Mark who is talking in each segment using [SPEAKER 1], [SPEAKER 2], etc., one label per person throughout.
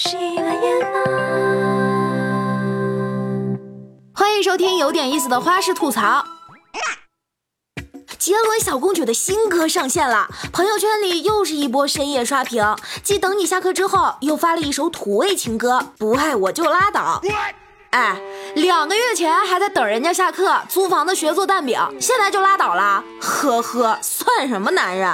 [SPEAKER 1] 喜马拉雅，欢迎收听有点意思的花式吐槽。杰伦小公举的新歌上线了，朋友圈里又是一波深夜刷屏。继等你下课之后，又发了一首土味情歌《不爱我就拉倒》。哎，两个月前还在等人家下课，租房子学做蛋饼，现在就拉倒了？呵呵，算什么男人？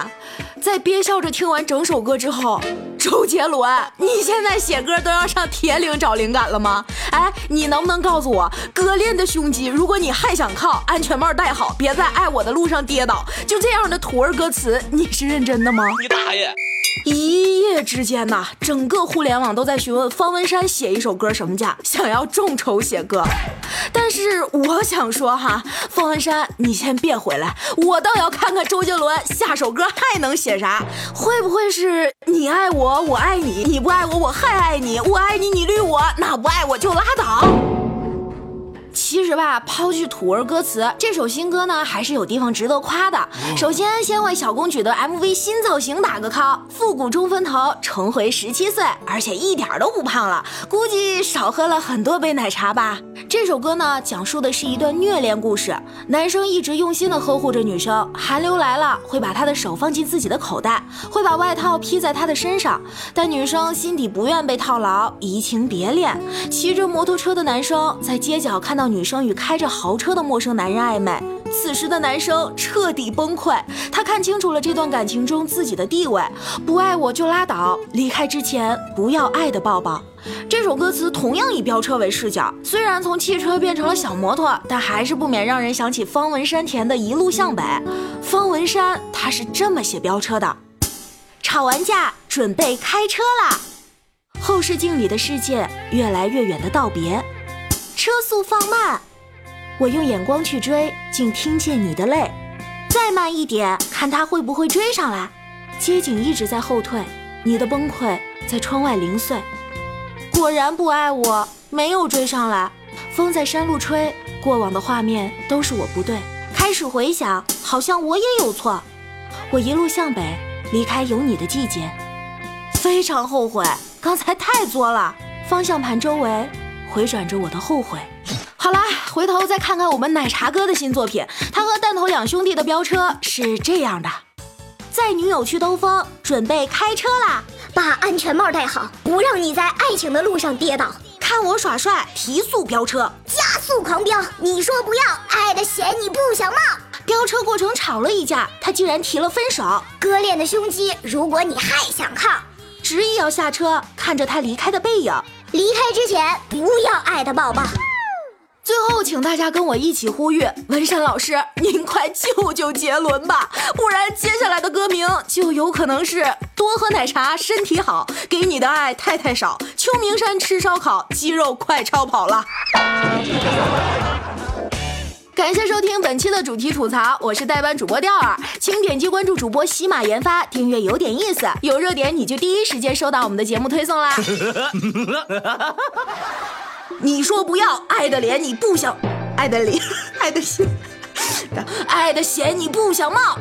[SPEAKER 1] 在憋笑着听完整首歌之后，周杰伦，你现在写歌都要上铁岭找灵感了吗？哎，你能不能告诉我，割裂的胸肌，如果你还想靠，安全帽戴好，别在爱我的路上跌倒，就这样的土味歌词，你是认真的吗？你大爷！一夜之间呐，整个互联网都在询问方文山写一首歌什么价，想要众筹写歌。但是我想说哈，方文山，你先别回来，我倒要看看周杰伦下首歌还能写啥？会不会是你爱我，我爱你；你不爱我，我还爱你；我爱你，你绿我；那不爱我就拉倒。其实吧，抛去土味歌词，这首新歌呢还是有地方值得夸的。首先，先为小公举的 MV 新造型打个 call，复古中分头，重回十七岁，而且一点都不胖了，估计少喝了很多杯奶茶吧。这首歌呢，讲述的是一段虐恋故事，男生一直用心的呵护着女生，寒流来了会把他的手放进自己的口袋，会把外套披在她的身上，但女生心底不愿被套牢，移情别恋。骑着摩托车的男生在街角看到。女生与开着豪车的陌生男人暧昧，此时的男生彻底崩溃。他看清楚了这段感情中自己的地位，不爱我就拉倒，离开之前不要爱的抱抱。这首歌词同样以飙车为视角，虽然从汽车变成了小摩托，但还是不免让人想起方文山填的一路向北。方文山他是这么写飙车的：吵完架准备开车啦，后视镜里的世界越来越远的道别。车速放慢，我用眼光去追，竟听见你的泪。再慢一点，看他会不会追上来。街景一直在后退，你的崩溃在窗外零碎。果然不爱我，没有追上来。风在山路吹，过往的画面都是我不对。开始回想，好像我也有错。我一路向北，离开有你的季节。非常后悔，刚才太作了。方向盘周围。回转着我的后悔。好啦，回头再看看我们奶茶哥的新作品，他和弹头两兄弟的飙车是这样的：载女友去兜风，准备开车啦，
[SPEAKER 2] 把安全帽戴好，不让你在爱情的路上跌倒。
[SPEAKER 1] 看我耍帅，提速飙车，
[SPEAKER 2] 加速狂飙。你说不要，爱的嫌你不想冒。
[SPEAKER 1] 飙车过程吵了一架，他竟然提了分手。
[SPEAKER 2] 割裂的胸肌，如果你还想靠，
[SPEAKER 1] 执意要下车，看着他离开的背影。
[SPEAKER 2] 离开之前不要爱的抱抱。
[SPEAKER 1] 最后，请大家跟我一起呼吁文山老师，您快救救杰伦吧，不然接下来的歌名就有可能是多喝奶茶身体好，给你的爱太太少，秋名山吃烧烤，肌肉快超跑了。感谢收听本期的主题吐槽，我是代班主播钓儿，请点击关注主播喜马研发，订阅有点意思，有热点你就第一时间收到我们的节目推送啦。你说不要爱的脸，你不想爱的脸，爱的心，爱的险你不想冒。